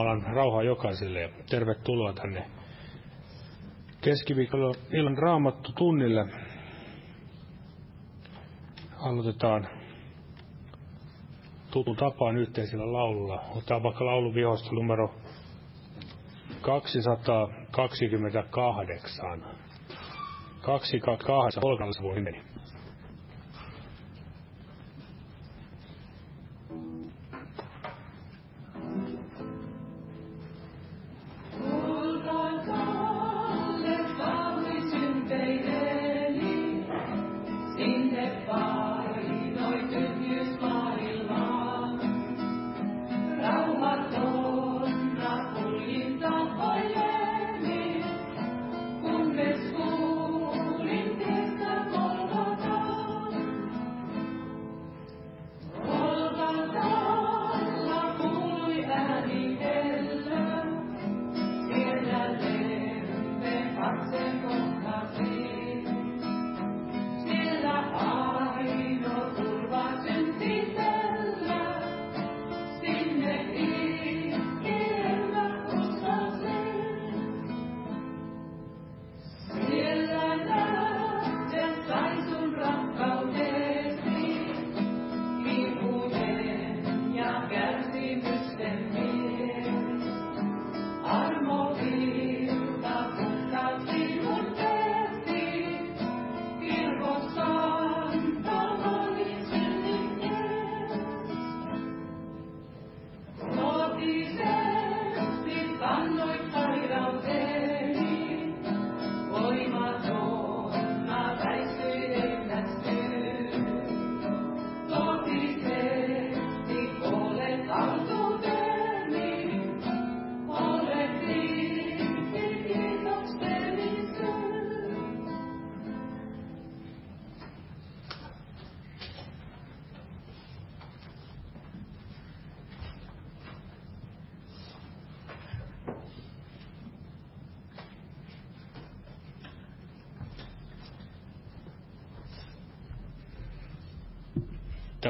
Jumalan rauhaa jokaiselle ja tervetuloa tänne keskiviikolla illan raamattu tunnille. Aloitetaan tutun tapaan yhteisellä laululla. Otetaan vaikka lauluvihosta numero 228. 228, olkaa nimeni.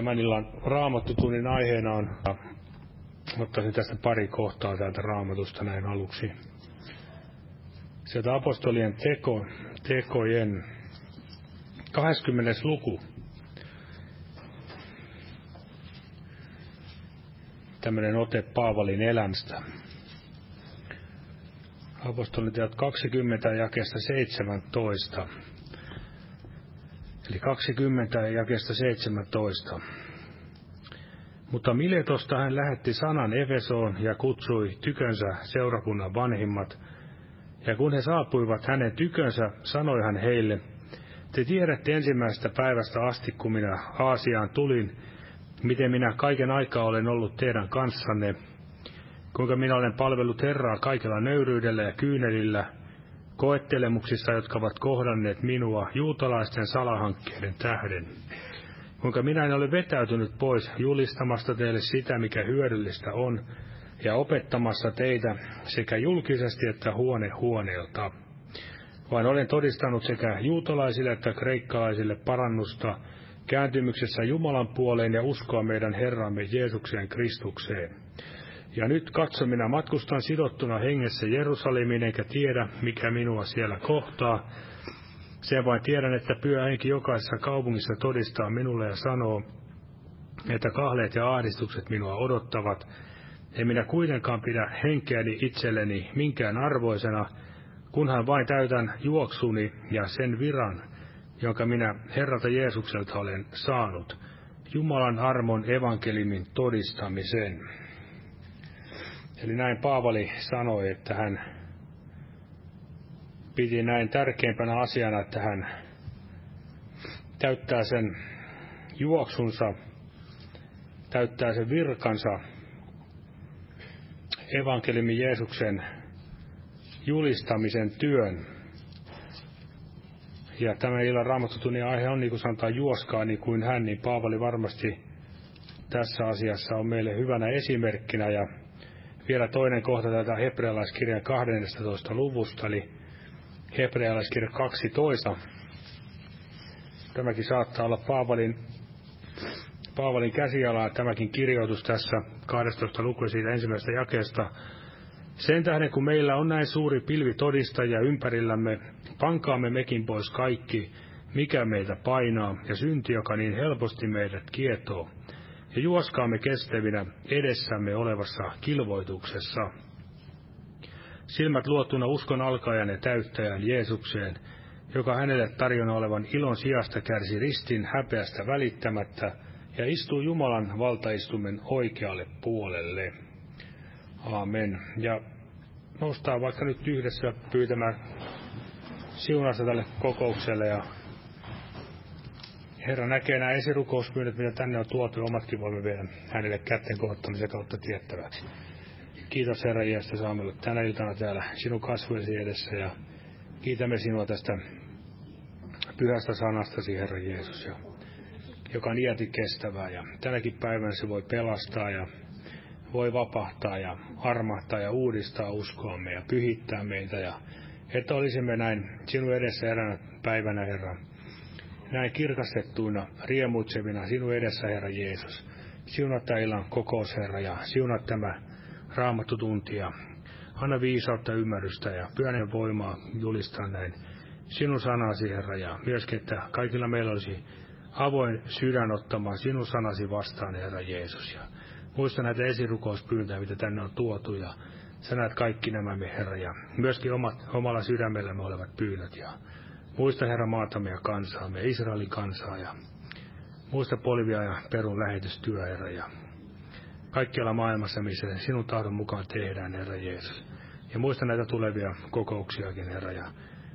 Tämän illan raamattutunnin aiheena on, ottaisin tästä pari kohtaa täältä raamatusta näin aluksi. Sieltä apostolien teko, tekojen 20. luku. Tämmöinen ote Paavalin elämästä. Apostolien 20 jakesta 17. Eli 20 jakesta 17. Mutta Miletosta hän lähetti sanan Efesoon ja kutsui tykönsä seurakunnan vanhimmat. Ja kun he saapuivat hänen tykönsä, sanoi hän heille, te tiedätte ensimmäisestä päivästä asti, kun minä Aasiaan tulin, miten minä kaiken aikaa olen ollut teidän kanssanne, kuinka minä olen palvellut Herraa kaikella nöyryydellä ja kyynelillä, koettelemuksissa, jotka ovat kohdanneet minua juutalaisten salahankkeiden tähden. Kuinka minä en ole vetäytynyt pois julistamasta teille sitä, mikä hyödyllistä on, ja opettamassa teitä sekä julkisesti että huone huoneelta. Vaan olen todistanut sekä juutalaisille että kreikkalaisille parannusta kääntymyksessä Jumalan puoleen ja uskoa meidän Herramme Jeesukseen Kristukseen ja nyt katso, minä matkustan sidottuna hengessä Jerusalemiin, enkä tiedä, mikä minua siellä kohtaa. Sen vain tiedän, että pyhä henki jokaisessa kaupungissa todistaa minulle ja sanoo, että kahleet ja ahdistukset minua odottavat. En minä kuitenkaan pidä henkeäni itselleni minkään arvoisena, kunhan vain täytän juoksuni ja sen viran, jonka minä Herralta Jeesukselta olen saanut, Jumalan armon evankelimin todistamisen. Eli näin Paavali sanoi, että hän piti näin tärkeimpänä asiana, että hän täyttää sen juoksunsa, täyttää sen virkansa evankeliumin Jeesuksen julistamisen työn. Ja tämä illan raamattotunnin aihe on, niin kuin sanotaan, juoskaa niin kuin hän, niin Paavali varmasti tässä asiassa on meille hyvänä esimerkkinä. Ja vielä toinen kohta tätä hebrealaiskirjan 12. luvusta, eli hebrealaiskirja 12. Tämäkin saattaa olla Paavalin, Paavalin käsialaa tämäkin kirjoitus tässä 12 luku siitä ensimmäisestä jakeesta. Sen tähden, kun meillä on näin suuri pilvi todistajia ympärillämme, pankaamme mekin pois kaikki, mikä meitä painaa, ja synti, joka niin helposti meidät kietoo, ja juoskaamme kestävinä edessämme olevassa kilvoituksessa. Silmät luottuna uskon alkajan ja täyttäjän Jeesukseen, joka hänelle tarjona olevan ilon sijasta kärsi ristin häpeästä välittämättä ja istuu Jumalan valtaistumen oikealle puolelle. Amen. Ja noustaa vaikka nyt yhdessä pyytämään siunasta tälle kokoukselle ja Herra näkee nämä esirukouspyynnöt, mitä tänne on tuotu, ja omatkin voimme viedä hänelle kätten kohottamisen kautta tiettäväksi. Kiitos Herra Jeesus, saamme tänä iltana täällä sinun kasvuesi edessä ja kiitämme sinua tästä pyhästä sanastasi, Herra Jeesus, ja, joka on iäti kestävää. Ja tänäkin päivänä se voi pelastaa ja voi vapahtaa ja armahtaa ja uudistaa uskoamme ja pyhittää meitä. Ja että olisimme näin sinun edessä eräänä päivänä, Herra, näin kirkastettuina, riemuitsevina sinun edessä, Herra Jeesus. Siunat tämä illan kokous, Herra, ja siunat tämä raamattu tuntia. Anna viisautta, ymmärrystä ja pyönen voimaa julistaa näin sinun sanasi, Herra, ja myöskin, että kaikilla meillä olisi avoin sydän ottamaan sinun sanasi vastaan, Herra Jeesus. Ja muista näitä esirukouspyyntöjä, mitä tänne on tuotu, ja sä näet kaikki nämä, me Herra, ja myöskin omat, omalla sydämellämme olevat pyynnöt, ja Muista Herra maatamme ja kansaamme, Israelin kansaa ja muista Polvia ja Perun lähetystyö, Herra, ja kaikkialla maailmassa, missä sinun tahdon mukaan tehdään, Herra Jeesus. Ja muista näitä tulevia kokouksiakin, Herra, ja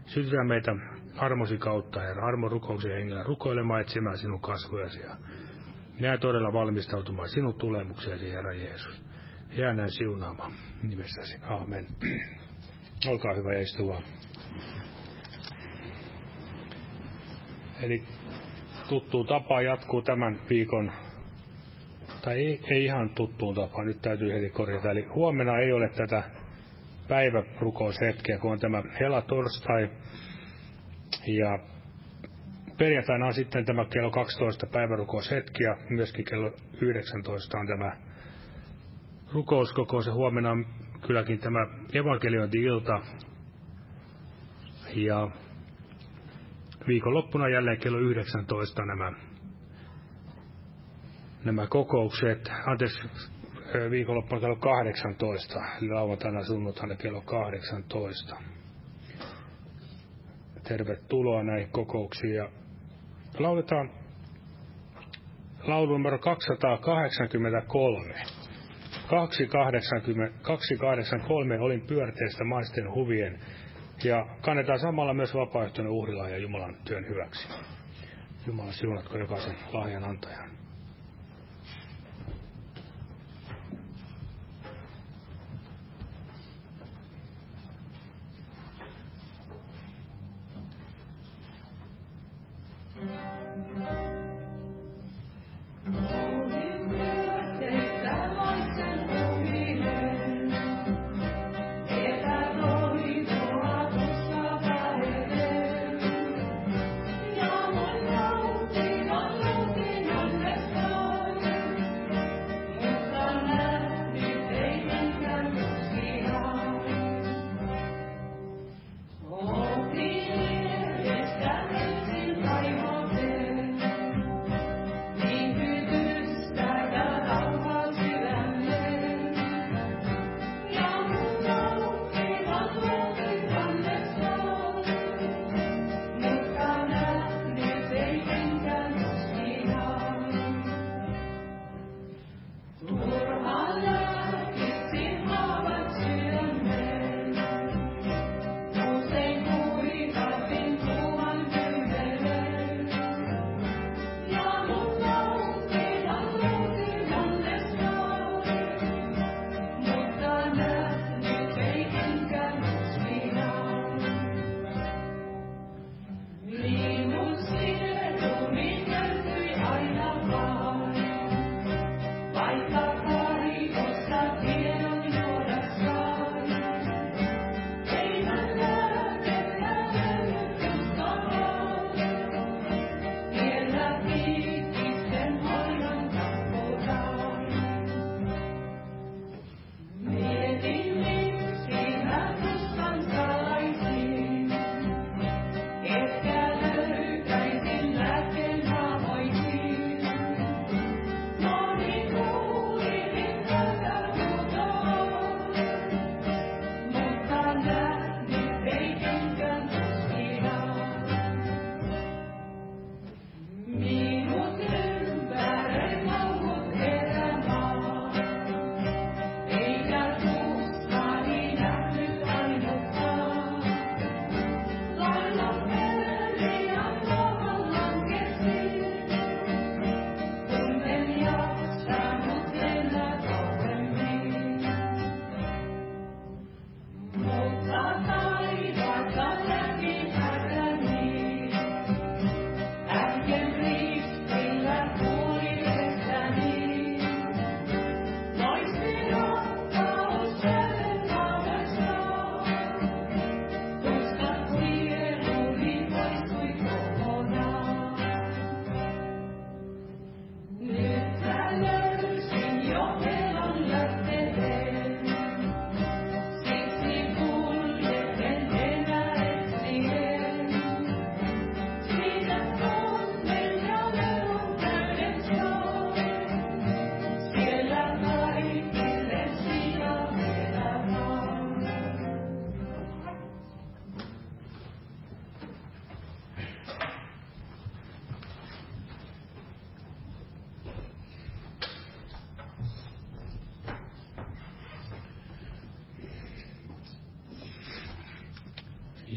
sytytä meitä armosi kautta, Herra, armon rukouksen hengellä, rukoilemaan etsimään sinun kasvojasi ja näin todella valmistautumaan sinun tulemuksesi, Herra Jeesus. Jää näin siunaamaan nimessäsi. Amen. Olkaa hyvä ja istua. Eli tuttu tapa jatkuu tämän viikon, tai ei, ei ihan tuttuun tapaan, nyt täytyy heti korjata. Eli huomenna ei ole tätä päivärukoushetkeä, kun on tämä helatorstai. Ja perjantaina on sitten tämä kello 12 päivärukoushetki ja myöskin kello 19 on tämä rukouskokous ja huomenna on kylläkin tämä evankeliointi-ilta. Ja viikonloppuna jälleen kello 19 nämä, nämä kokoukset, anteeksi, viikonloppuna kello 18, eli lauantaina sunnuntaina kello 18. Tervetuloa näihin kokouksiin ja lauletaan laulu numero 283. 283, 283 olin pyörteistä maisten huvien ja kannetaan samalla myös vapaaehtoinen uhrilahja Jumalan työn hyväksi. Jumala siunatko jokaisen lahjan antajan.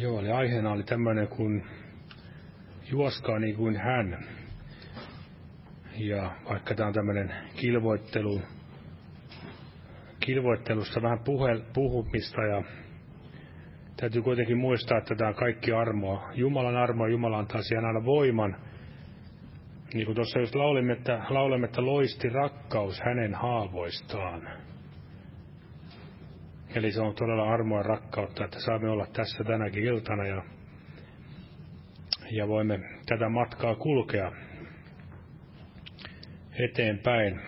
Joo, eli aiheena oli tämmöinen kuin juoskaa niin kuin hän. Ja vaikka tämä on tämmöinen kilvoittelu, kilvoittelussa vähän puhe, puhumista ja täytyy kuitenkin muistaa, että tämä on kaikki armoa. Jumalan armoa, Jumala antaa siihen aina voiman. Niin kuin tuossa just laulimme, että, laulemme, että loisti rakkaus hänen haavoistaan. Eli se on todella armoa rakkautta, että saamme olla tässä tänäkin iltana ja, ja voimme tätä matkaa kulkea eteenpäin.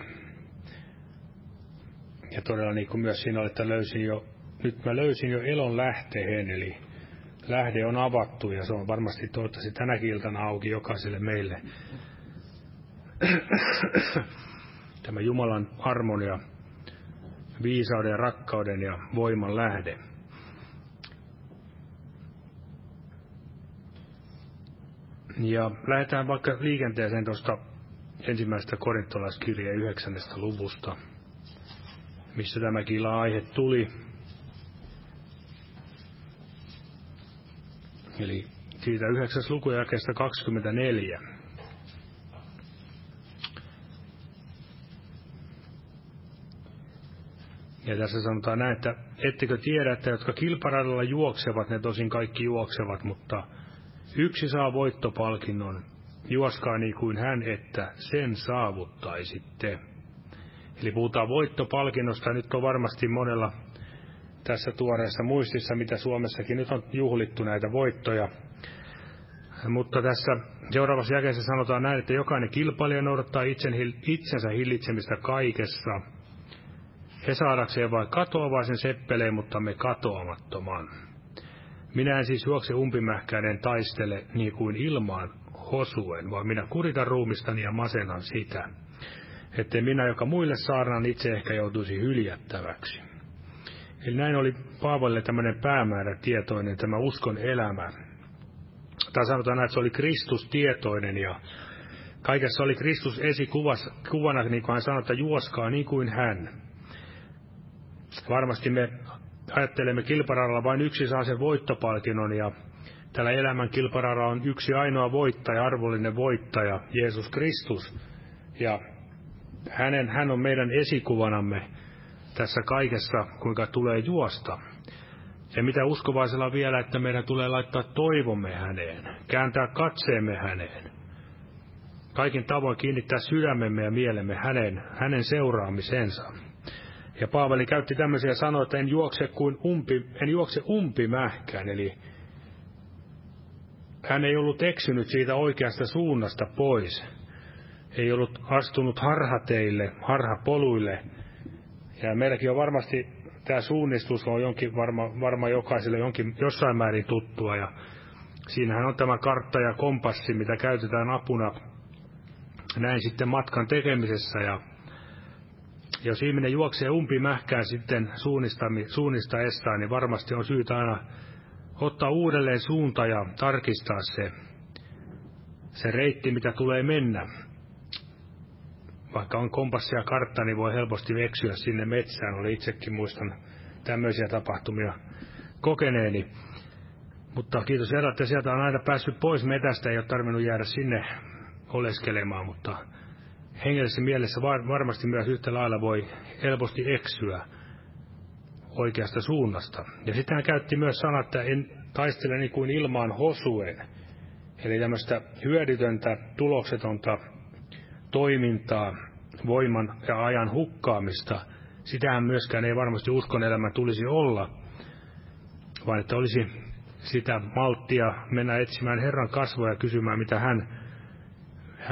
Ja todella niin kuin myös siinä oli, että löysin jo, nyt mä löysin jo elon lähteen, eli lähde on avattu ja se on varmasti toivottavasti tänäkin iltana auki jokaiselle meille. Tämä Jumalan armon ja viisauden rakkauden ja voiman lähde. Ja lähdetään vaikka liikenteeseen tuosta ensimmäisestä korintolaiskirjeen yhdeksännestä luvusta, missä tämäkin aihe tuli. Eli siitä yhdeksäs luku ja 24. Ja tässä sanotaan näin, että ettekö tiedä, että jotka kilparadalla juoksevat, ne tosin kaikki juoksevat, mutta yksi saa voittopalkinnon. Juoskaa niin kuin hän, että sen saavuttaisitte. Eli puhutaan voittopalkinnosta. Nyt on varmasti monella tässä tuoreessa muistissa, mitä Suomessakin nyt on juhlittu näitä voittoja. Mutta tässä seuraavassa jakeessa sanotaan näin, että jokainen kilpailija noudattaa itsensä hillitsemistä kaikessa – he saadakseen vain katoavaisen seppeleen, mutta me katoamattoman. Minä en siis juokse umpimähkäinen taistele niin kuin ilmaan hosuen, vaan minä kuritan ruumistani ja masenan sitä, ettei minä, joka muille saarnaan, itse ehkä joutuisi hyljättäväksi. Eli näin oli Paavalle tämmöinen päämäärä tietoinen, tämä uskon elämä. Tai sanotaan että se oli Kristus tietoinen ja kaikessa oli Kristus esikuvana, niin kuin hän sanoi, että juoskaa niin kuin hän. Varmasti me ajattelemme kilparalla vain yksi saa sen voittopalkinnon ja tällä elämän kilparalla on yksi ainoa voittaja, arvollinen voittaja, Jeesus Kristus. Ja hänen, hän on meidän esikuvanamme tässä kaikessa, kuinka tulee juosta. Ja mitä uskovaisella vielä, että meidän tulee laittaa toivomme häneen, kääntää katseemme häneen. Kaikin tavoin kiinnittää sydämemme ja mielemme hänen, hänen seuraamisensa. Ja Paavali käytti tämmöisiä sanoja, että en juokse, kuin umpi, en juokse umpimähkään, eli hän ei ollut eksynyt siitä oikeasta suunnasta pois. Ei ollut astunut harhateille, harhapoluille. Ja meilläkin on varmasti tämä suunnistus on jonkin varma, varma jokaiselle jonkin, jossain määrin tuttua. Ja siinähän on tämä kartta ja kompassi, mitä käytetään apuna näin sitten matkan tekemisessä. Ja jos ihminen juoksee umpimähkään sitten suunnistaessaan, niin varmasti on syytä aina ottaa uudelleen suunta ja tarkistaa se, se reitti, mitä tulee mennä. Vaikka on kompassi ja kartta, niin voi helposti veksyä sinne metsään. Oli itsekin muistan tämmöisiä tapahtumia kokeneeni. Mutta kiitos Herra, että sieltä on aina päässyt pois metästä, ei ole tarvinnut jäädä sinne oleskelemaan, mutta hengellisessä mielessä var, varmasti myös yhtä lailla voi helposti eksyä oikeasta suunnasta. Ja sitten hän käytti myös sanat, että en taistele niin kuin ilmaan hosuen. Eli tämmöistä hyödytöntä, tuloksetonta toimintaa, voiman ja ajan hukkaamista. Sitähän myöskään ei varmasti uskon elämä tulisi olla, vaan että olisi sitä malttia mennä etsimään Herran kasvoja ja kysymään, mitä hän,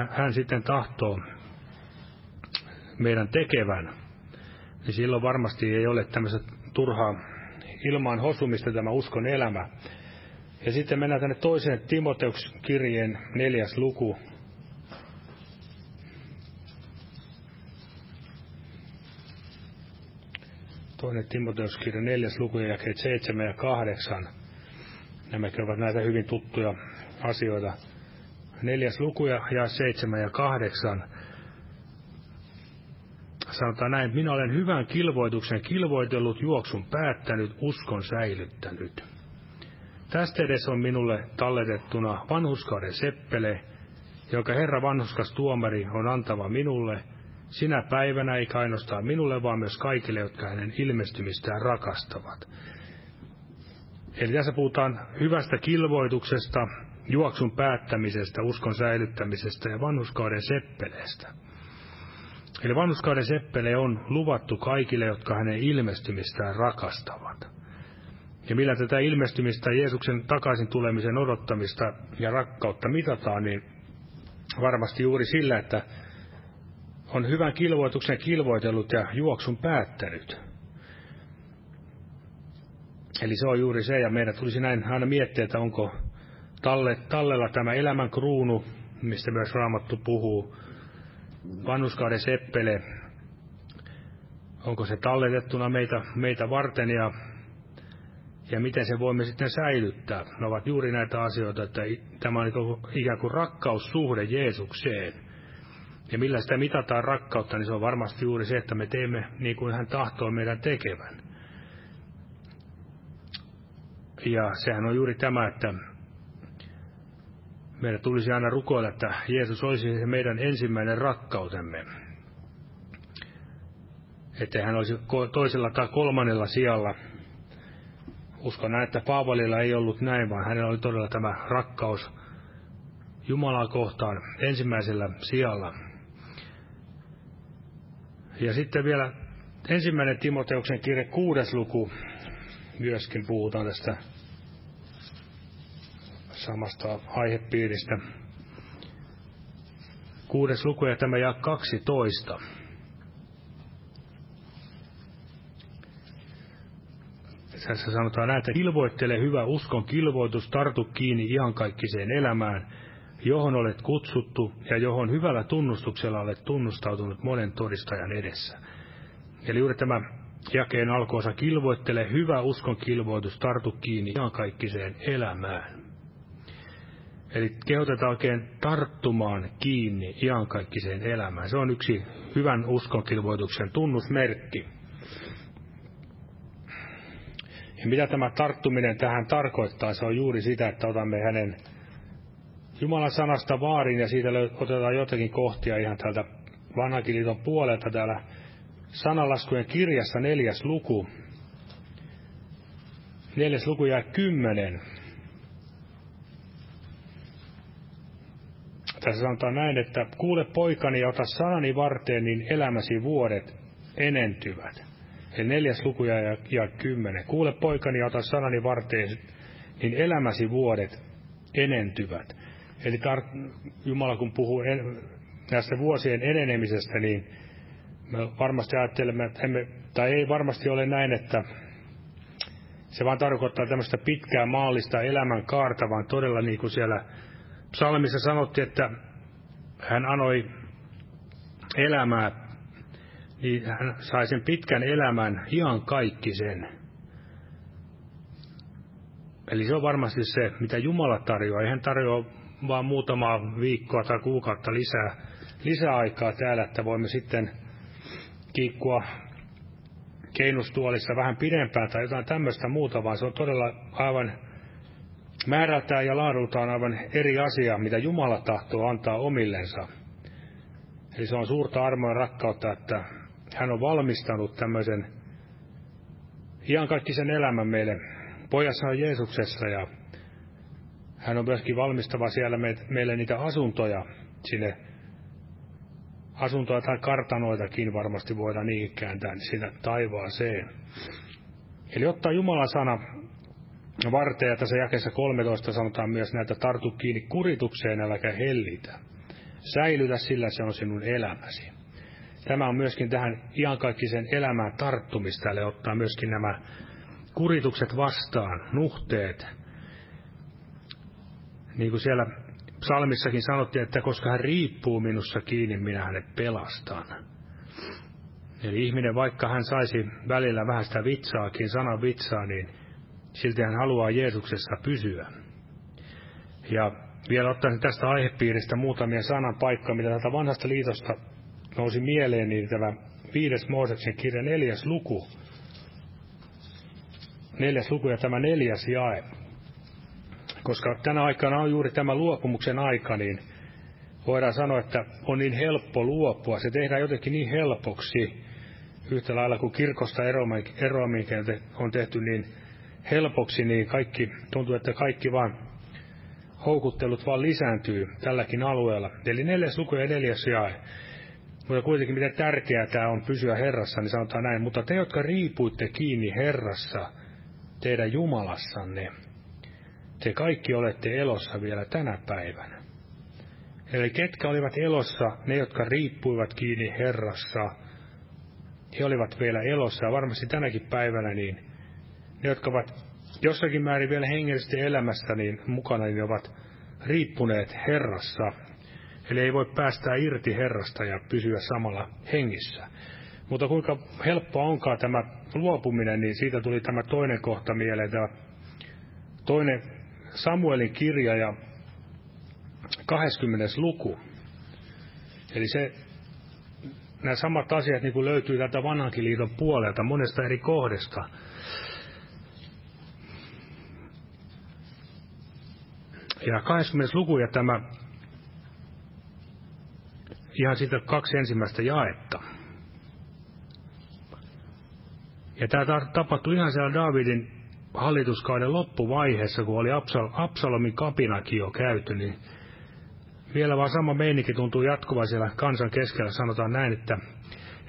hän sitten tahtoo meidän tekevän, niin silloin varmasti ei ole tämmöistä turhaa ilmaan hosumista tämä uskon elämä. Ja sitten mennään tänne toiseen Timoteuks kirjeen neljäs luku. Toinen kirja neljäs luku ja jakeet seitsemän ja kahdeksan. Nämäkin ovat näitä hyvin tuttuja asioita. Neljäs luku ja seitsemän ja kahdeksan sanotaan näin, minä olen hyvän kilvoituksen kilvoitellut, juoksun päättänyt, uskon säilyttänyt. Tästä edes on minulle talletettuna vanhuskauden seppele, jonka Herra vanhuskas tuomari on antava minulle, sinä päivänä ei ainoastaan minulle, vaan myös kaikille, jotka hänen ilmestymistään rakastavat. Eli tässä puhutaan hyvästä kilvoituksesta, juoksun päättämisestä, uskon säilyttämisestä ja vanhuskauden seppeleestä. Eli vanhuskauden seppele on luvattu kaikille, jotka hänen ilmestymistään rakastavat. Ja millä tätä ilmestymistä, Jeesuksen takaisin tulemisen odottamista ja rakkautta mitataan, niin varmasti juuri sillä, että on hyvän kilvoituksen kilvoitellut ja juoksun päättänyt. Eli se on juuri se, ja meidän tulisi näin aina miettiä, että onko talle, tallella tämä elämän kruunu, mistä myös Raamattu puhuu, vanhuskauden seppele, onko se talletettuna meitä, meitä varten ja, ja miten se voimme sitten säilyttää. Ne ovat juuri näitä asioita, että tämä on ikään kuin rakkaussuhde Jeesukseen. Ja millä sitä mitataan rakkautta, niin se on varmasti juuri se, että me teemme niin kuin hän tahtoo meidän tekevän. Ja sehän on juuri tämä, että meidän tulisi aina rukoilla, että Jeesus olisi se meidän ensimmäinen rakkautemme. Että hän olisi toisella tai kolmannella sijalla. Uskon näin, että Paavalilla ei ollut näin, vaan hänellä oli todella tämä rakkaus Jumalaa kohtaan ensimmäisellä sijalla. Ja sitten vielä ensimmäinen Timoteuksen kirje kuudes luku, myöskin puhutaan tästä samasta aihepiiristä. Kuudes luku ja tämä ja 12. Tässä sanotaan näin, että kilvoittele hyvä uskon kilvoitus, tartu kiinni iankaikkiseen elämään, johon olet kutsuttu ja johon hyvällä tunnustuksella olet tunnustautunut monen todistajan edessä. Eli juuri tämä jakeen alkoosa kilvoittele hyvä uskon kilvoitus, tartu kiinni iankaikkiseen elämään. Eli kehotetaan oikein tarttumaan kiinni iankaikkiseen elämään. Se on yksi hyvän uskonkilvoituksen tunnusmerkki. Ja mitä tämä tarttuminen tähän tarkoittaa, se on juuri sitä, että otamme hänen Jumalan sanasta vaarin ja siitä otetaan jotakin kohtia ihan täältä vanhankin liiton puolelta täällä sanalaskujen kirjassa neljäs luku. Neljäs luku jää kymmenen. Tässä sanotaan näin, että kuule poikani ja ota sanani varteen, niin elämäsi vuodet enentyvät. Eli neljäs luku ja, ja kymmenen. Kuule poikani ja ota sanani varteen, niin elämäsi vuodet enentyvät. Eli tar- Jumala kun puhuu en, näistä vuosien enenemisestä, niin me varmasti ajattelemme, että emme, tai ei varmasti ole näin, että se vaan tarkoittaa tämmöistä pitkää maallista elämän kaarta, vaan todella niin kuin siellä psalmissa sanottiin, että hän anoi elämää, niin hän sai sen pitkän elämän ihan kaikki sen. Eli se on varmasti se, mitä Jumala tarjoaa. Hän tarjoa vaan muutamaa viikkoa tai kuukautta lisää, lisää aikaa täällä, että voimme sitten kiikkua keinustuolissa vähän pidempään tai jotain tämmöistä muuta, vaan se on todella aivan määrältään ja laadultaan aivan eri asia, mitä Jumala tahtoo antaa omillensa. Eli se on suurta armoa ja rakkautta, että hän on valmistanut tämmöisen iankaikkisen elämän meille. Pojassa on Jeesuksessa ja hän on myöskin valmistava siellä meille niitä asuntoja sinne asuntoja tai kartanoitakin varmasti voidaan niin kääntää sinne taivaaseen. Eli ottaa Jumalan sana varten, ja tässä jakessa 13 sanotaan myös näitä tartu kiinni kuritukseen, äläkä hellitä. Säilytä, sillä se on sinun elämäsi. Tämä on myöskin tähän iankaikkisen elämään tarttumista, eli ottaa myöskin nämä kuritukset vastaan, nuhteet. Niin kuin siellä psalmissakin sanottiin, että koska hän riippuu minussa kiinni, minä hänet pelastan. Eli ihminen, vaikka hän saisi välillä vähän sitä vitsaakin, sanan vitsaa, niin silti hän haluaa Jeesuksessa pysyä. Ja vielä ottaisin tästä aihepiiristä muutamia sanan paikkaa, mitä tätä vanhasta liitosta nousi mieleen, niin tämä viides Mooseksen kirja neljäs luku. Neljäs luku ja tämä neljäs jae. koska tänä aikana on juuri tämä luopumuksen aika, niin voidaan sanoa, että on niin helppo luopua. Se tehdään jotenkin niin helpoksi, yhtä lailla kuin kirkosta eroaminen on tehty niin helpoksi, niin kaikki, tuntuu, että kaikki vaan houkuttelut vaan lisääntyy tälläkin alueella. Eli neljäs luku ja neljäs jae. Mutta kuitenkin miten tärkeää tämä on pysyä Herrassa, niin sanotaan näin. Mutta te, jotka riipuitte kiinni Herrassa, teidän Jumalassanne, te kaikki olette elossa vielä tänä päivänä. Eli ketkä olivat elossa, ne jotka riippuivat kiinni Herrassa, he olivat vielä elossa ja varmasti tänäkin päivänä niin ne, jotka ovat jossakin määrin vielä hengellisesti elämässä niin mukana, niin ne ovat riippuneet Herrassa. Eli ei voi päästää irti Herrasta ja pysyä samalla hengissä. Mutta kuinka helppoa onkaan tämä luopuminen, niin siitä tuli tämä toinen kohta mieleen, tämä toinen Samuelin kirja ja 20. luku. Eli se, nämä samat asiat niin kuin löytyy täältä vanhankin liiton puolelta monesta eri kohdesta. Ja 20. luku ja tämä ihan siitä kaksi ensimmäistä jaetta. Ja tämä tapahtui ihan siellä Davidin hallituskauden loppuvaiheessa, kun oli Absal- Absalomin kapinakin jo käyty, niin vielä vaan sama meininki tuntuu jatkuva siellä kansan keskellä, sanotaan näin, että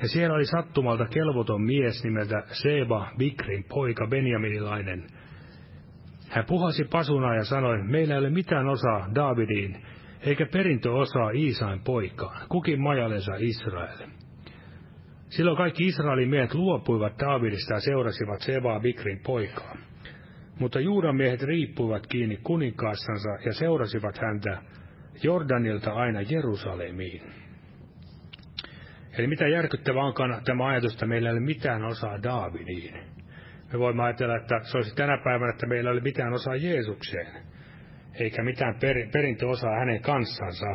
ja siellä oli sattumalta kelvoton mies nimeltä Seba Bikrin poika Benjaminilainen. Hän puhasi pasuna ja sanoi, meillä ei ole mitään osaa Davidiin, eikä perintöosaa Iisain poikaan, kukin majalensa Israel. Silloin kaikki Israelin miehet luopuivat Daavidista ja seurasivat Seba Bikrin poikaa. Mutta Juudan miehet riippuivat kiinni kuninkaassansa ja seurasivat häntä Jordanilta aina Jerusalemiin. Eli mitä järkyttävää onkaan tämä ajatus, että meillä ei ole mitään osaa Daavidiin. Me voimme ajatella, että se olisi tänä päivänä, että meillä ei ole mitään osaa Jeesukseen, eikä mitään per, perintöosaa hänen kanssansa.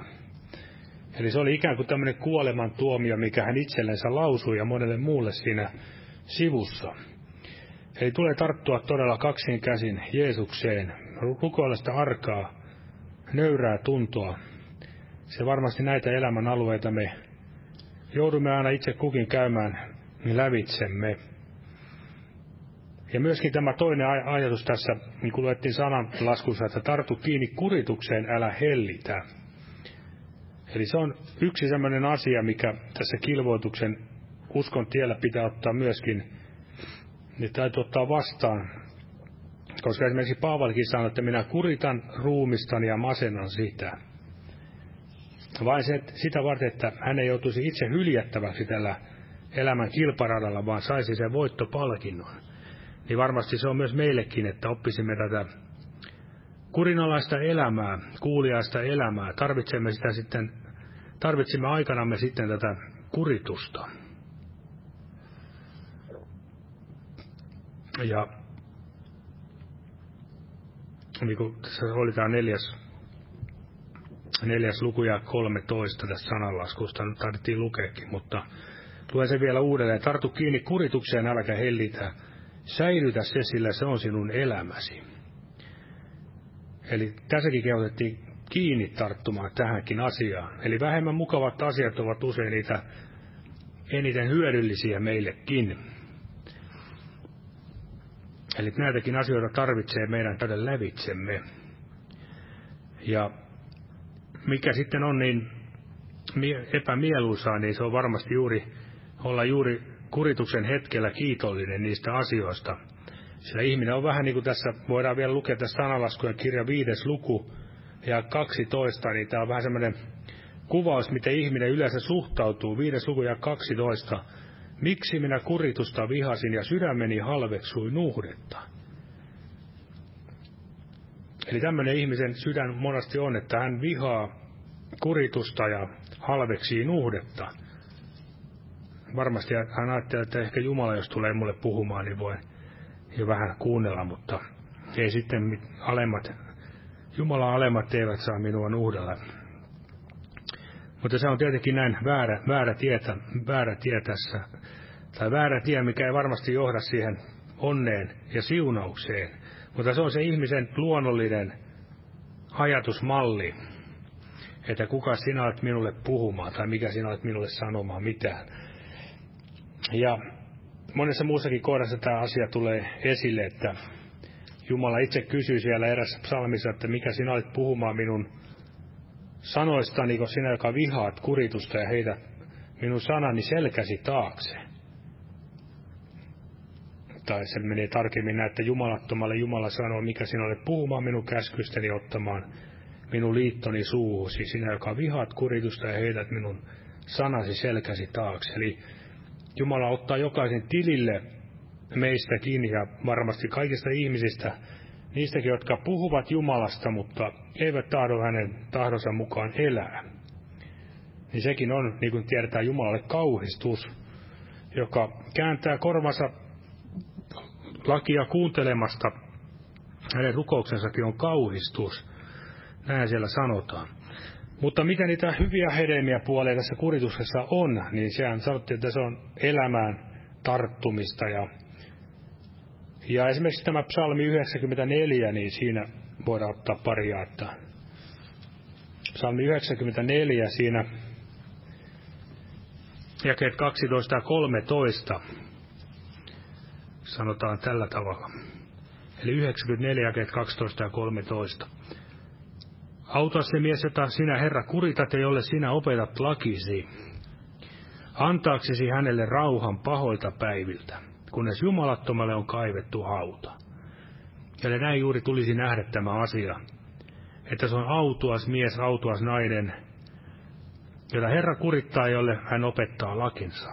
Eli se oli ikään kuin tämmöinen kuoleman tuomio, mikä hän itsellensä lausui ja monelle muulle siinä sivussa. Eli tulee tarttua todella kaksin käsin Jeesukseen, rukoilla sitä arkaa, nöyrää tuntoa. Se varmasti näitä elämän alueita me joudumme aina itse kukin käymään lävitsemme. Ja myöskin tämä toinen ajatus tässä, niin kuin luettiin sananlaskussa, että tartu kiinni kuritukseen, älä hellitä. Eli se on yksi sellainen asia, mikä tässä kilvoituksen uskon tiellä pitää ottaa myöskin, niin täytyy ottaa vastaan. Koska esimerkiksi Paavalikin sanoi, että minä kuritan ruumistan ja masennan sitä. Vain se, sitä varten, että hän ei joutuisi itse hyljättäväksi tällä elämän kilparadalla, vaan saisi sen voittopalkinnon. Niin varmasti se on myös meillekin, että oppisimme tätä kurinalaista elämää, kuuliaista elämää. Tarvitsemme sitä sitten, tarvitsemme aikanamme sitten tätä kuritusta. Ja niin kuin tässä oli tämä neljäs, neljäs luku ja 13 tästä sananlaskusta, nyt tarvittiin lukeekin, mutta luen sen vielä uudelleen. Tartu kiinni kuritukseen, äläkä hellitä. Säilytä se, sillä se on sinun elämäsi. Eli tässäkin kehotettiin kiinni tarttumaan tähänkin asiaan. Eli vähemmän mukavat asiat ovat usein niitä eniten hyödyllisiä meillekin. Eli näitäkin asioita tarvitsee meidän käydä lävitsemme. Ja mikä sitten on niin epämieluisaa, niin se on varmasti juuri olla juuri kurituksen hetkellä kiitollinen niistä asioista. Sillä ihminen on vähän niin kuin tässä, voidaan vielä lukea tässä sanalaskuja kirja viides luku ja 12, niin tämä on vähän semmoinen kuvaus, miten ihminen yleensä suhtautuu. Viides luku ja 12 Miksi minä kuritusta vihasin ja sydämeni halveksui nuhdetta? Eli tämmöinen ihmisen sydän monesti on, että hän vihaa kuritusta ja halveksii nuhdetta. Varmasti hän ajattelee, että ehkä Jumala, jos tulee mulle puhumaan, niin voi jo vähän kuunnella, mutta ei sitten alemmat, Jumalan alemmat eivät saa minua nuhdella. Mutta se on tietenkin näin väärä, väärä, tietä, väärä tie tässä, tai väärä tie, mikä ei varmasti johda siihen onneen ja siunaukseen. Mutta se on se ihmisen luonnollinen ajatusmalli, että kuka sinä olet minulle puhumaan tai mikä sinä olet minulle sanomaan mitään. Ja monessa muussakin kohdassa tämä asia tulee esille, että Jumala itse kysyy siellä erässä psalmissa, että mikä sinä olet puhumaan minun sanoistani, kun sinä, joka vihaat kuritusta ja heitä minun sanani selkäsi taakse. Tai se menee tarkemmin näin, että jumalattomalle Jumala sanoo, mikä sinä olet puhumaan minun käskystäni ottamaan minun liittoni suuhusi, sinä, joka vihaat kuritusta ja heidät minun sanasi selkäsi taakse. Eli Jumala ottaa jokaisen tilille meistäkin ja varmasti kaikista ihmisistä, niistäkin, jotka puhuvat Jumalasta, mutta eivät tahdo hänen tahdonsa mukaan elää. Niin sekin on, niin kuin tiedetään, Jumalalle kauhistus, joka kääntää korvansa lakia kuuntelemasta. Hänen rukouksensakin on kauhistus. Näin siellä sanotaan. Mutta mitä niitä hyviä hedelmiä puolia tässä kurituksessa on, niin sehän sanottiin, että se on elämään tarttumista. Ja, ja esimerkiksi tämä psalmi 94, niin siinä voidaan ottaa pari jaetta. Psalmi 94, siinä jakeet 12 ja 13 sanotaan tällä tavalla. Eli 94 jakeet 12 ja 13. Auta se mies, jota sinä, Herra, kuritat ja jolle sinä opetat lakisi. Antaaksesi hänelle rauhan pahoilta päiviltä, kunnes jumalattomalle on kaivettu hauta. Eli näin juuri tulisi nähdä tämä asia, että se on autuas mies, autuas nainen, jota Herra kurittaa, jolle hän opettaa lakinsa.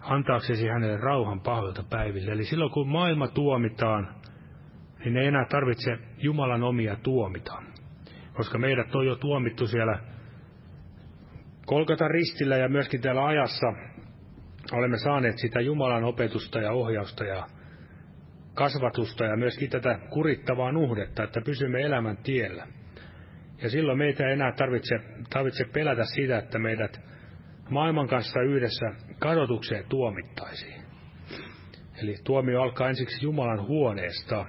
Antaaksesi hänelle rauhan pahoilta päiville. Eli silloin kun maailma tuomitaan, niin ei enää tarvitse Jumalan omia tuomita, koska meidät on jo tuomittu siellä Kolkata ristillä ja myöskin täällä ajassa olemme saaneet sitä Jumalan opetusta ja ohjausta ja kasvatusta ja myöskin tätä kurittavaa nuhdetta, että pysymme elämän tiellä. Ja silloin meitä ei enää tarvitse, tarvitse pelätä sitä, että meidät maailman kanssa yhdessä kadotukseen tuomittaisiin. Eli tuomio alkaa ensiksi Jumalan huoneesta,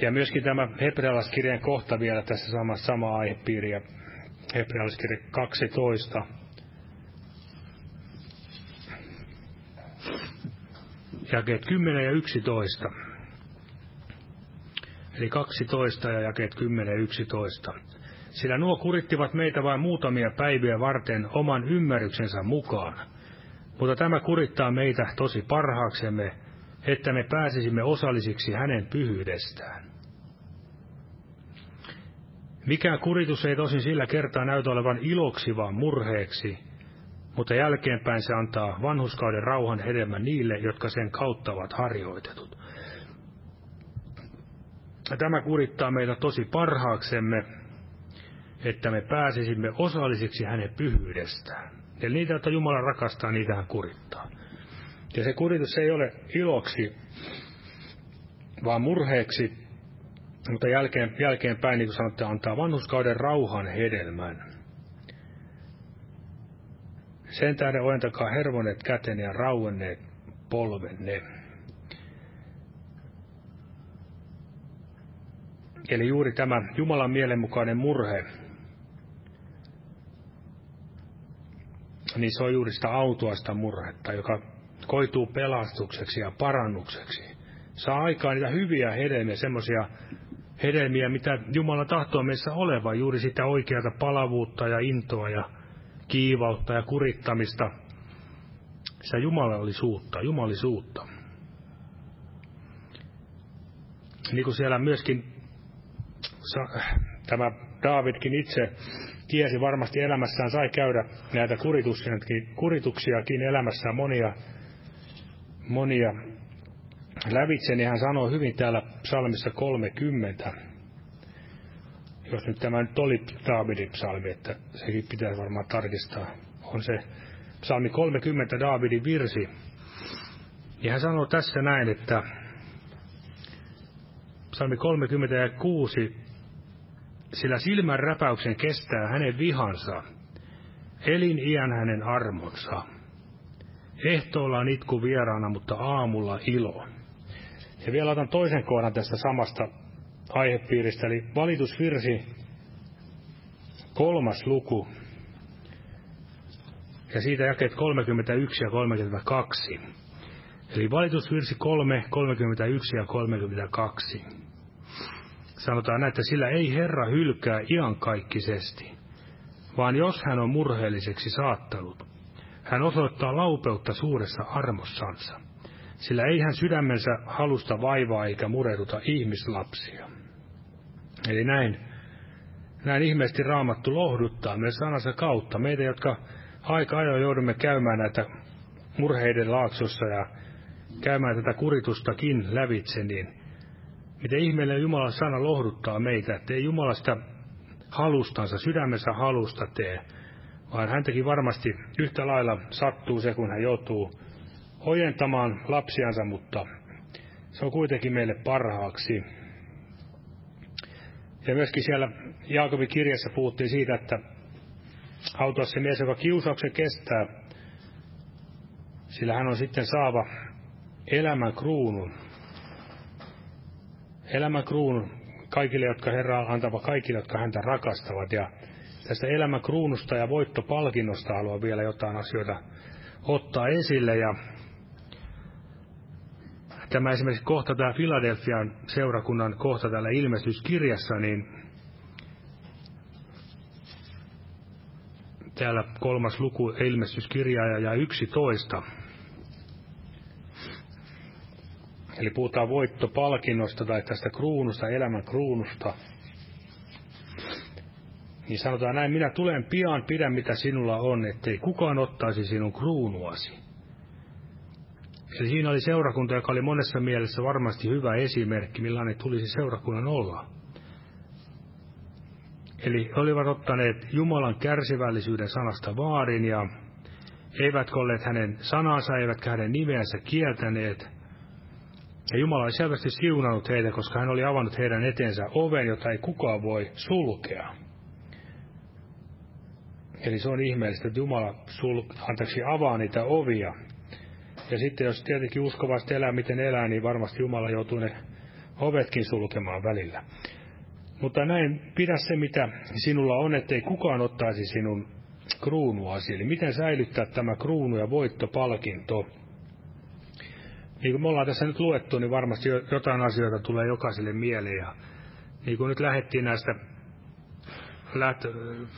Ja myöskin tämä hebrealaiskirjan kohta vielä tässä sama, sama aihepiiri, ja hebrealaiskirja 12. Jakeet 10 ja 11. Eli 12 ja jakeet 10 ja 11. Sillä nuo kurittivat meitä vain muutamia päiviä varten oman ymmärryksensä mukaan. Mutta tämä kurittaa meitä tosi parhaaksemme, että me pääsisimme osallisiksi hänen pyhyydestään. Mikään kuritus ei tosin sillä kertaa näytä olevan iloksi, vaan murheeksi, mutta jälkeenpäin se antaa vanhuskauden rauhan hedelmän niille, jotka sen kautta ovat harjoitetut. Tämä kurittaa meitä tosi parhaaksemme, että me pääsisimme osallisiksi hänen pyhyydestään. Eli niitä, joita Jumala rakastaa, niitä hän kurittaa. Ja se kuritus ei ole iloksi, vaan murheeksi, mutta jälkeen, jälkeenpäin, niin kuin sanotte, antaa vanhuskauden rauhan hedelmän. Sen tähden ojentakaa hervoneet käten ja rauenneet polvenne. Eli juuri tämä Jumalan mielenmukainen murhe, niin se on juuri sitä autuasta murhetta, joka koituu pelastukseksi ja parannukseksi. Saa aikaan niitä hyviä hedelmiä, semmoisia hedelmiä, mitä Jumala tahtoo meissä olevan, juuri sitä oikeata palavuutta ja intoa ja kiivautta ja kurittamista. Se Jumala oli suutta, jumalisuutta. Niin kuin siellä myöskin tämä Davidkin itse tiesi varmasti elämässään, sai käydä näitä kurituksiakin elämässään monia, monia lävitse, niin hän sanoo hyvin täällä psalmissa 30. Jos nyt tämä nyt oli Daavidin psalmi, että sekin pitäisi varmaan tarkistaa. On se psalmi 30 Daavidin virsi. Ja hän sanoo tässä näin, että psalmi 36, sillä silmän räpäyksen kestää hänen vihansa, elin iän hänen armonsa. Ehtoolla on itku vieraana, mutta aamulla ilo. Ja vielä otan toisen kohdan tästä samasta aihepiiristä, eli valitusvirsi, kolmas luku, ja siitä jakeet 31 ja 32. Eli valitusvirsi 3, 31 ja 32. Sanotaan että sillä ei Herra hylkää iankaikkisesti, vaan jos hän on murheelliseksi saattanut, hän osoittaa laupeutta suuressa armossansa, sillä ei hän sydämensä halusta vaivaa eikä murehduta ihmislapsia. Eli näin, näin ihmeesti raamattu lohduttaa myös sanansa kautta meitä, jotka aika ajoin joudumme käymään näitä murheiden laaksossa ja käymään tätä kuritustakin lävitse, niin miten ihmeelle Jumalan sana lohduttaa meitä, että ei Jumalasta halustansa, sydämensä halusta tee, vaan häntäkin varmasti yhtä lailla sattuu se, kun hän joutuu ojentamaan lapsiansa, mutta se on kuitenkin meille parhaaksi. Ja myöskin siellä Jaakobin kirjassa puhuttiin siitä, että autua se mies, joka kiusauksen kestää, sillä hän on sitten saava elämän kruunun. Elämän kruunun kaikille, jotka Herra antava kaikille, jotka häntä rakastavat. Ja tästä elämän kruunusta ja voittopalkinnosta haluan vielä jotain asioita ottaa esille. Ja tämä esimerkiksi kohta tämä Filadelfian seurakunnan kohta täällä ilmestyskirjassa, niin täällä kolmas luku ilmestyskirjaa ja 11. Eli puhutaan voittopalkinnosta tai tästä kruunusta, elämän kruunusta. Niin sanotaan näin, minä tulen pian, pidä mitä sinulla on, ettei kukaan ottaisi sinun kruunuasi. Eli siinä oli seurakunta, joka oli monessa mielessä varmasti hyvä esimerkki, millainen tulisi seurakunnan olla. Eli olivat ottaneet Jumalan kärsivällisyyden sanasta vaarin ja eivät olleet hänen sanansa, eivätkä hänen nimeänsä kieltäneet. Ja Jumala oli selvästi siunannut heitä, koska hän oli avannut heidän eteensä oven, jota ei kukaan voi sulkea. Eli se on ihmeellistä, että Jumala sul, antaisi avaa niitä ovia. Ja sitten jos tietenkin uskovasti elää, miten elää, niin varmasti Jumala joutuu ne ovetkin sulkemaan välillä. Mutta näin, pidä se, mitä sinulla on, ettei kukaan ottaisi sinun kruunuasi. Eli miten säilyttää tämä kruunu ja voittopalkinto. Niin kuin me ollaan tässä nyt luettu, niin varmasti jotain asioita tulee jokaiselle mieleen. Ja niin kuin nyt lähettiin näistä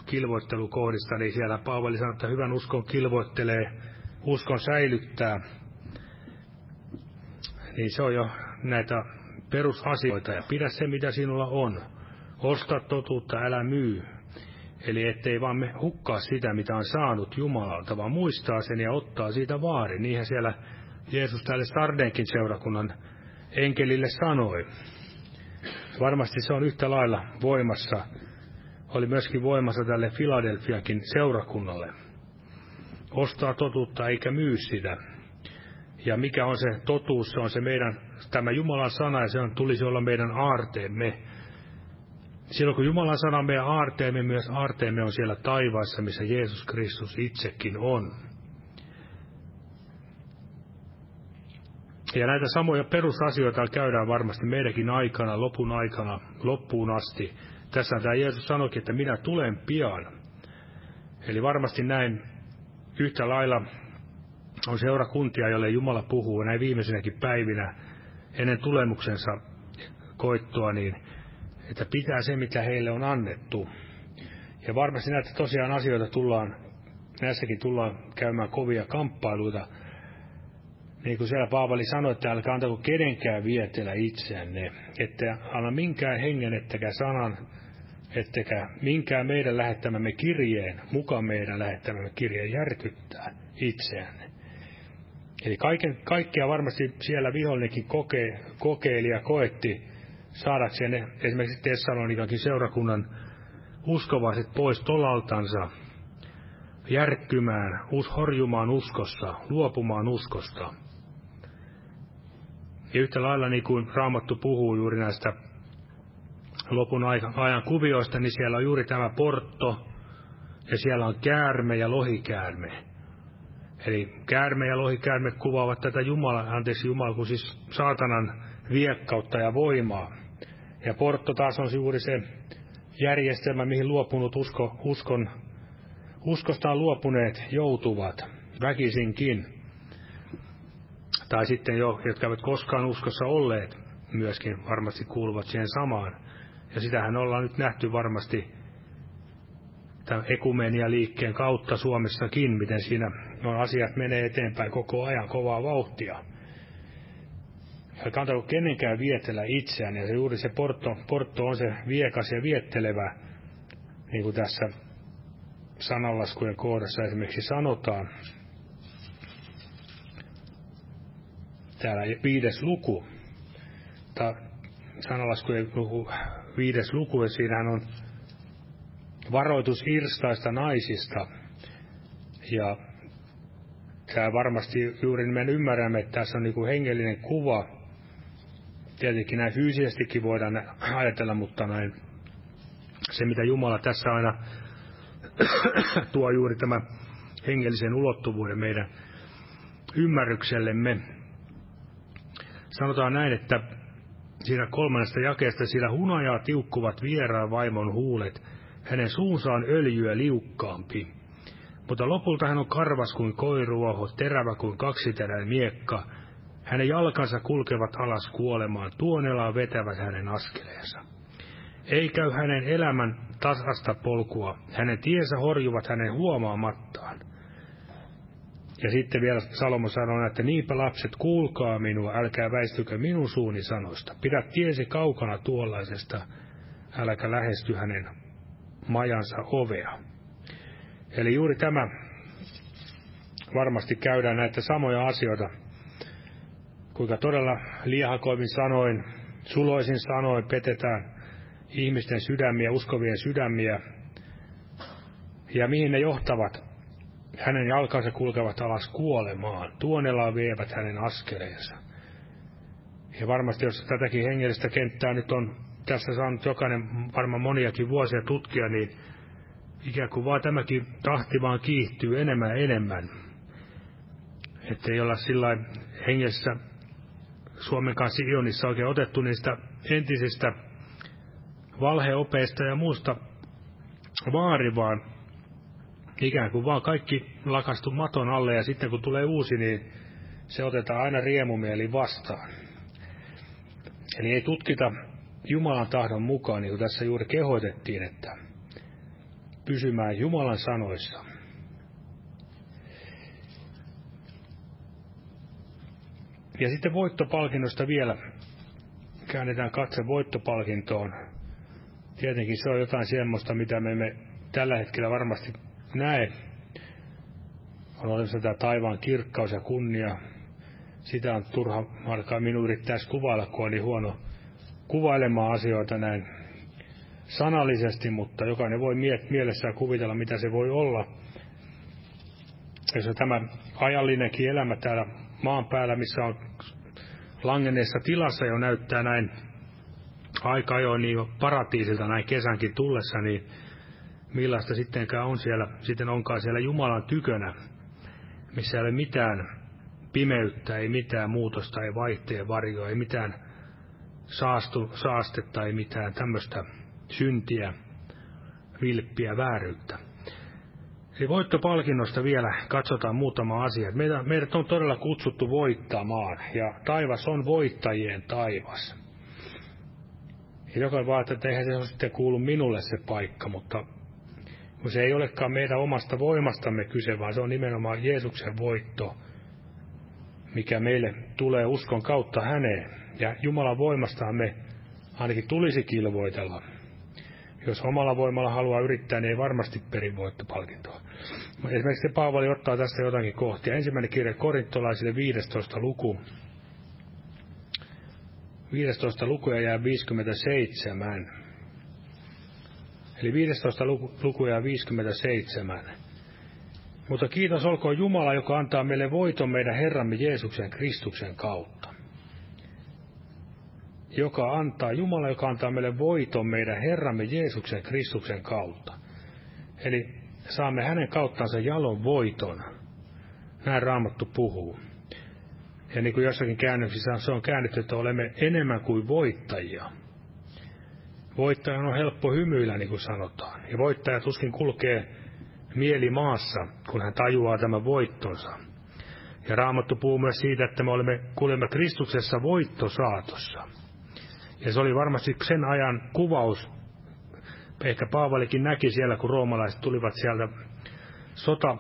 kilvoittelukohdista, niin siellä Paavali sanoi, että hyvän uskon kilvoittelee, uskon säilyttää. Niin se on jo näitä perusasioita ja pidä se, mitä sinulla on. Osta totuutta, älä myy. Eli ettei vaan me hukkaa sitä, mitä on saanut Jumalalta, vaan muistaa sen ja ottaa siitä vaarin. Niinhän siellä Jeesus tälle Sardenkin seurakunnan enkelille sanoi. Varmasti se on yhtä lailla voimassa. Oli myöskin voimassa tälle Filadelfiakin seurakunnalle. Ostaa totuutta eikä myy sitä. Ja mikä on se totuus? Se on se meidän, tämä Jumalan sana ja se on, tulisi olla meidän aarteemme Silloin kun Jumalan sana on meidän aarteemme, myös aarteemme on siellä taivaassa, missä Jeesus Kristus itsekin on. Ja näitä samoja perusasioita käydään varmasti meidänkin aikana, lopun aikana, loppuun asti. Tässä tämä Jeesus sanoikin, että minä tulen pian. Eli varmasti näin yhtä lailla on seurakuntia, joille Jumala puhuu näin viimeisenäkin päivinä ennen tulemuksensa koittoa, niin että pitää se, mitä heille on annettu. Ja varmasti näitä tosiaan asioita tullaan, näissäkin tullaan käymään kovia kamppailuita. Niin kuin siellä Paavali sanoi, että älkää antako kenenkään vietellä itseänne, että anna minkään hengen, ettekä sanan, ettekä minkään meidän lähettämämme kirjeen, mukaan meidän lähettämämme kirjeen järkyttää itseänne. Eli kaiken, kaikkea varmasti siellä vihollinenkin koke, kokeili ja koetti saadakseen esimerkiksi Tessalonikankin seurakunnan uskovaiset pois tolaltansa, järkkymään, us, horjumaan uskossa, luopumaan uskosta. Ja yhtä lailla niin kuin Raamattu puhuu juuri näistä lopun ajan kuvioista, niin siellä on juuri tämä portto, ja siellä on käärme ja lohikäärme. Eli käärme ja lohikäärme kuvaavat tätä Jumala, anteeksi Jumala, kun siis saatanan viekkautta ja voimaa. Ja portto taas on juuri se järjestelmä, mihin luopunut usko, uskon, uskostaan luopuneet joutuvat väkisinkin. Tai sitten jo, jotka eivät koskaan uskossa olleet, myöskin varmasti kuuluvat siihen samaan. Ja sitähän ollaan nyt nähty varmasti tämän ekumenia liikkeen kautta Suomessakin, miten siinä no, asiat menee eteenpäin koko ajan kovaa vauhtia. Ja kannattaa kenenkään vietellä itseään, ja se juuri se portto, portto on se viekas ja viettelevä, niin kuin tässä sananlaskujen kohdassa esimerkiksi sanotaan. Täällä viides luku, sananlaskujen luku, viides luku, ja siinähän on varoitus irstaista naisista. Ja tämä varmasti juuri me ymmärrämme, että tässä on niin hengellinen kuva. Tietenkin näin fyysisestikin voidaan ajatella, mutta näin se, mitä Jumala tässä aina tuo juuri tämä hengellisen ulottuvuuden meidän ymmärryksellemme. Sanotaan näin, että siinä kolmannesta jakeesta, sillä hunajaa tiukkuvat vieraan vaimon huulet, hänen suunsa on öljyä liukkaampi. Mutta lopulta hän on karvas kuin koiruoho, terävä kuin kaksiteräinen miekka. Hänen jalkansa kulkevat alas kuolemaan, tuonelaa vetävät hänen askeleensa. Ei käy hänen elämän tasasta polkua, hänen tiensä horjuvat hänen huomaamattaan. Ja sitten vielä Salomo sanoo, että niinpä lapset, kuulkaa minua, älkää väistykö minun suuni sanoista. Pidä tiesi kaukana tuollaisesta, älkää lähesty hänen majansa ovea. Eli juuri tämä varmasti käydään näitä samoja asioita, kuinka todella liehakoivin sanoin, suloisin sanoin petetään ihmisten sydämiä, uskovien sydämiä, ja mihin ne johtavat. Hänen jalkansa kulkevat alas kuolemaan, tuonellaan vievät hänen askeleensa. Ja varmasti jos tätäkin hengellistä kenttää nyt on tässä saanut jokainen varmaan moniakin vuosia tutkia, niin ikään kuin vaan tämäkin tahti vaan kiihtyy enemmän ja enemmän. Että ei olla sillä hengessä Suomen kanssa Ionissa oikein otettu niistä entisistä valheopeista ja muusta vaari, vaan ikään kuin vaan kaikki lakastu maton alle ja sitten kun tulee uusi, niin se otetaan aina riemumieli vastaan. Eli ei tutkita Jumalan tahdon mukaan, niin kuin tässä juuri kehoitettiin, että pysymään Jumalan sanoissa. Ja sitten voittopalkinnosta vielä. Käännetään katse voittopalkintoon. Tietenkin se on jotain semmoista, mitä me emme tällä hetkellä varmasti näe. On olemassa tämä taivaan kirkkaus ja kunnia. Sitä on turha alkaa minun yrittäisi kuvailla, kun on niin huono kuvailemaan asioita näin sanallisesti, mutta jokainen voi mielessään kuvitella, mitä se voi olla. Jos tämä ajallinenkin elämä täällä maan päällä, missä on langenneessa tilassa jo näyttää näin aika jo niin paratiisilta näin kesänkin tullessa, niin millaista sittenkään on siellä, sitten onkaan siellä Jumalan tykönä, missä ei ole mitään pimeyttä, ei mitään muutosta, ei vaihteen varjoa, ei mitään saastu, saastetta, ei mitään tämmöistä syntiä, vilppiä, vääryyttä. Eli voittopalkinnosta vielä katsotaan muutama asia. Meitä, meidät on todella kutsuttu voittamaan, ja taivas on voittajien taivas. Ja jokainen vaan, että eihän se ole sitten kuulu minulle se paikka, mutta kun se ei olekaan meidän omasta voimastamme kyse, vaan se on nimenomaan Jeesuksen voitto, mikä meille tulee uskon kautta häneen. Ja Jumalan voimastaan me ainakin tulisi kilvoitella. Jos omalla voimalla haluaa yrittää, niin ei varmasti peri voittopalkintoa. Esimerkiksi Paavali ottaa tästä jotakin kohtia. Ensimmäinen kirja korintolaisille 15 luku. 15 lukuja jää 57. Eli 15 luku, luku jää 57. Mutta kiitos olkoon Jumala, joka antaa meille voiton meidän Herramme Jeesuksen Kristuksen kautta joka antaa, Jumala, joka antaa meille voiton meidän Herramme Jeesuksen Kristuksen kautta. Eli saamme hänen kauttansa jalon voiton Näin Raamattu puhuu. Ja niin kuin jossakin käännöksissä se on käännetty, että olemme enemmän kuin voittajia. Voittajan on helppo hymyillä, niin kuin sanotaan. Ja voittaja tuskin kulkee mieli maassa, kun hän tajuaa tämän voittonsa. Ja Raamattu puhuu myös siitä, että me olemme, kuulemme Kristuksessa voittosaatossa. Ja se oli varmasti sen ajan kuvaus. Ehkä Paavalikin näki siellä, kun roomalaiset tulivat sieltä sota,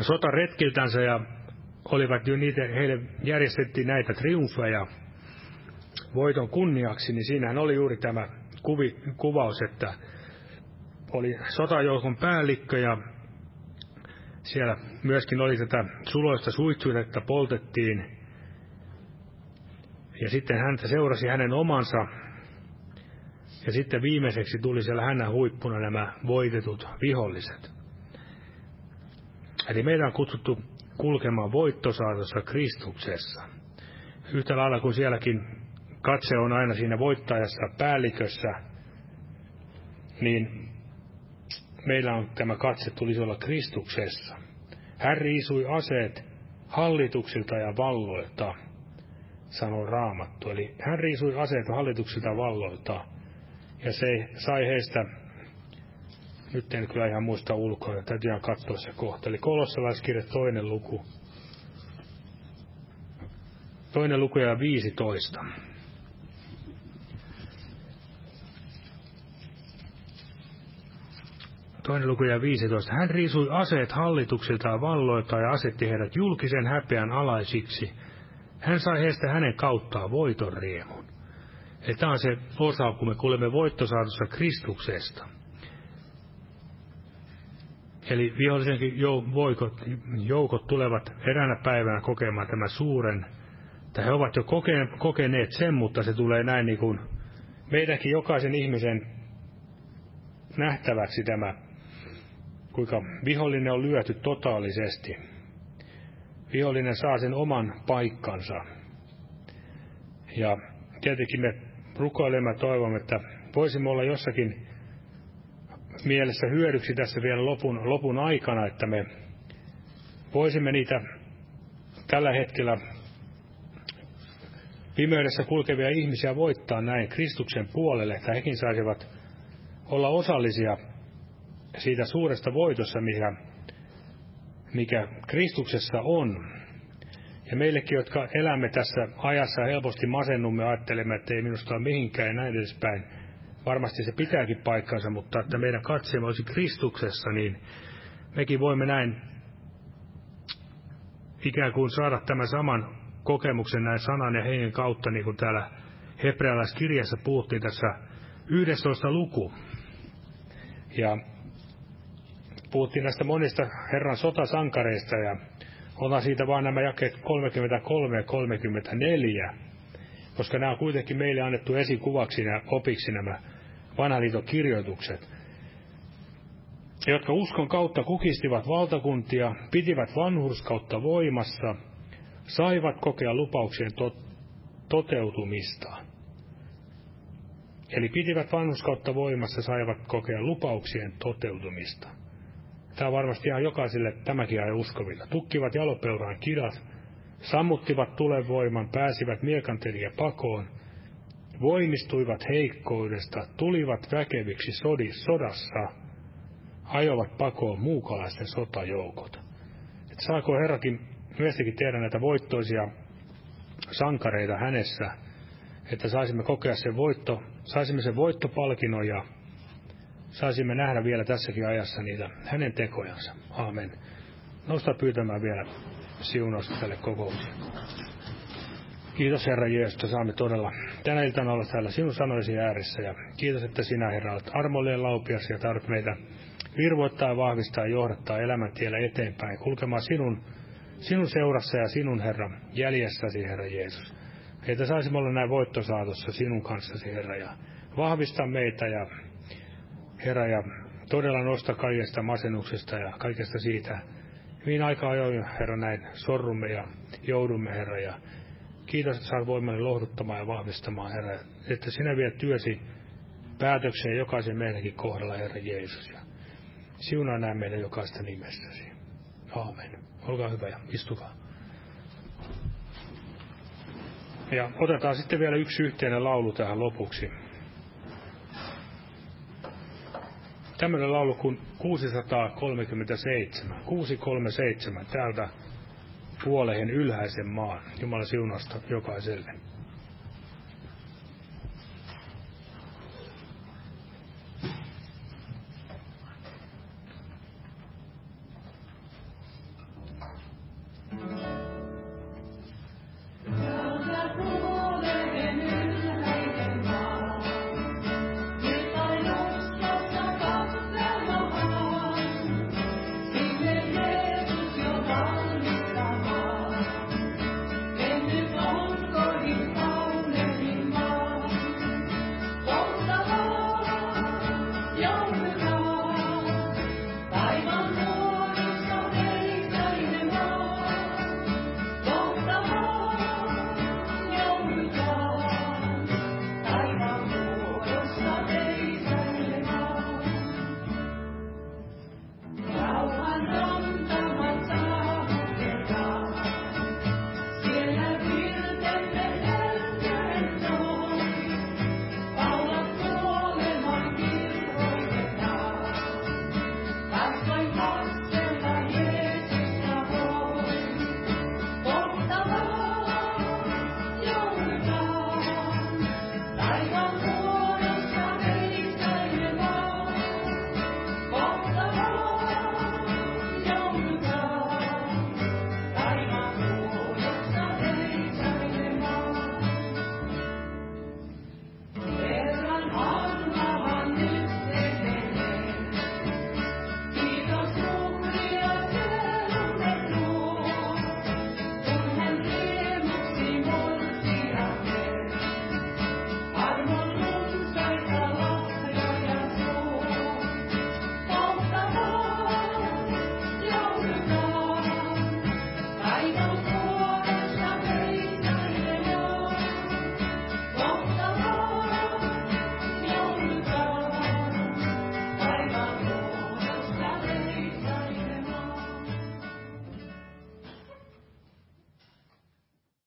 sotaretkiltänsä ja olivat jo niitä, heille järjestettiin näitä triumfeja voiton kunniaksi, niin siinähän oli juuri tämä kuvi, kuvaus, että oli sotajoukon päällikkö ja siellä myöskin oli tätä suloista suitsutetta poltettiin. Ja sitten häntä seurasi hänen omansa. Ja sitten viimeiseksi tuli siellä hänen huippuna nämä voitetut viholliset. Eli meidän on kutsuttu kulkemaan voittosaatossa Kristuksessa. Yhtä lailla kuin sielläkin katse on aina siinä voittajassa päällikössä, niin meillä on tämä katse tulisi olla Kristuksessa. Hän riisui aseet hallituksilta ja valloilta, sanoo Raamattu. Eli hän riisui aseet hallituksilta ja valloilta, ja se sai heistä, nyt en kyllä ihan muista ulkoa, täytyy ihan katsoa se kohta. Eli kolossalaiskirja toinen luku, toinen luku ja 15. Toinen luku ja 15. Hän riisui aseet hallituksilta ja valloilta ja asetti heidät julkisen häpeän alaisiksi. Hän sai heistä hänen kauttaan voiton riemun. Eli tämä on se osa, kun me kuulemme voittosaatossa Kristuksesta. Eli vihollisenkin joukot tulevat eräänä päivänä kokemaan tämän suuren, tai he ovat jo kokeneet sen, mutta se tulee näin niin kuin meidänkin jokaisen ihmisen nähtäväksi tämä kuinka vihollinen on lyöty totaalisesti. Vihollinen saa sen oman paikkansa. Ja tietenkin me rukoilemme ja toivomme, että voisimme olla jossakin mielessä hyödyksi tässä vielä lopun, lopun aikana, että me voisimme niitä tällä hetkellä pimeydessä kulkevia ihmisiä voittaa näin Kristuksen puolelle, että hekin saisivat olla osallisia siitä suuresta voitossa, mikä, mikä Kristuksessa on. Ja meillekin, jotka elämme tässä ajassa ja helposti masennumme, ajattelemme, että ei minusta ole mihinkään ja näin edespäin. Varmasti se pitääkin paikkansa, mutta että meidän katseemme olisi Kristuksessa, niin mekin voimme näin ikään kuin saada tämän saman kokemuksen näin sanan ja hengen kautta, niin kuin täällä hebrealaiskirjassa puhuttiin tässä 11 luku. Ja puhuttiin näistä monista Herran sotasankareista ja ollaan siitä vaan nämä jakeet 33 ja 34, koska nämä on kuitenkin meille annettu esikuvaksi ja opiksi nämä vanhan liiton kirjoitukset, jotka uskon kautta kukistivat valtakuntia, pitivät vanhurskautta voimassa, saivat kokea lupauksien to- toteutumista. Eli pitivät vanhuskautta voimassa, saivat kokea lupauksien toteutumista. Tämä varmasti ihan jokaiselle tämäkin ajan uskovilla. Tukkivat jalopeuraan kidat, sammuttivat tulevoiman, pääsivät miekantelia pakoon, voimistuivat heikkoudesta, tulivat väkeviksi sodis, sodassa, ajoivat pakoon muukalaisten sotajoukot. Et saako Herrakin myöskin tehdä näitä voittoisia sankareita hänessä, että saisimme kokea sen voitto, saisimme sen voittopalkinnon ja saisimme nähdä vielä tässäkin ajassa niitä hänen tekojansa. Aamen. Nosta pyytämään vielä siunausta tälle kokoukselle. Kiitos Herra Jeesus, että saamme todella tänä iltana olla täällä sinun sanoisi ääressä. Ja kiitos, että sinä Herra olet armolleen laupias ja tarvit meitä virvoittaa ja vahvistaa ja johdattaa elämäntiellä eteenpäin. Kulkemaan sinun, sinun seurassa ja sinun Herra jäljessäsi Herra Jeesus. Että saisimme olla näin voittosaatossa sinun kanssasi Herra ja vahvista meitä ja Herra, ja todella nosta kaikesta masennuksesta ja kaikesta siitä. Hyvin aika ajoin, Herra, näin sorrumme ja joudumme, Herra, ja kiitos, että saat voimani lohduttamaan ja vahvistamaan, Herra, että sinä viet työsi päätökseen jokaisen meidänkin kohdalla, Herra Jeesus, ja siunaa näin meidän jokaista nimessäsi. Aamen. Olkaa hyvä ja istukaa. Ja otetaan sitten vielä yksi yhteinen laulu tähän lopuksi. Tämmöinen laulu kuin 637, 637 täältä puoleen ylhäisen maan. Jumalan siunasta jokaiselle.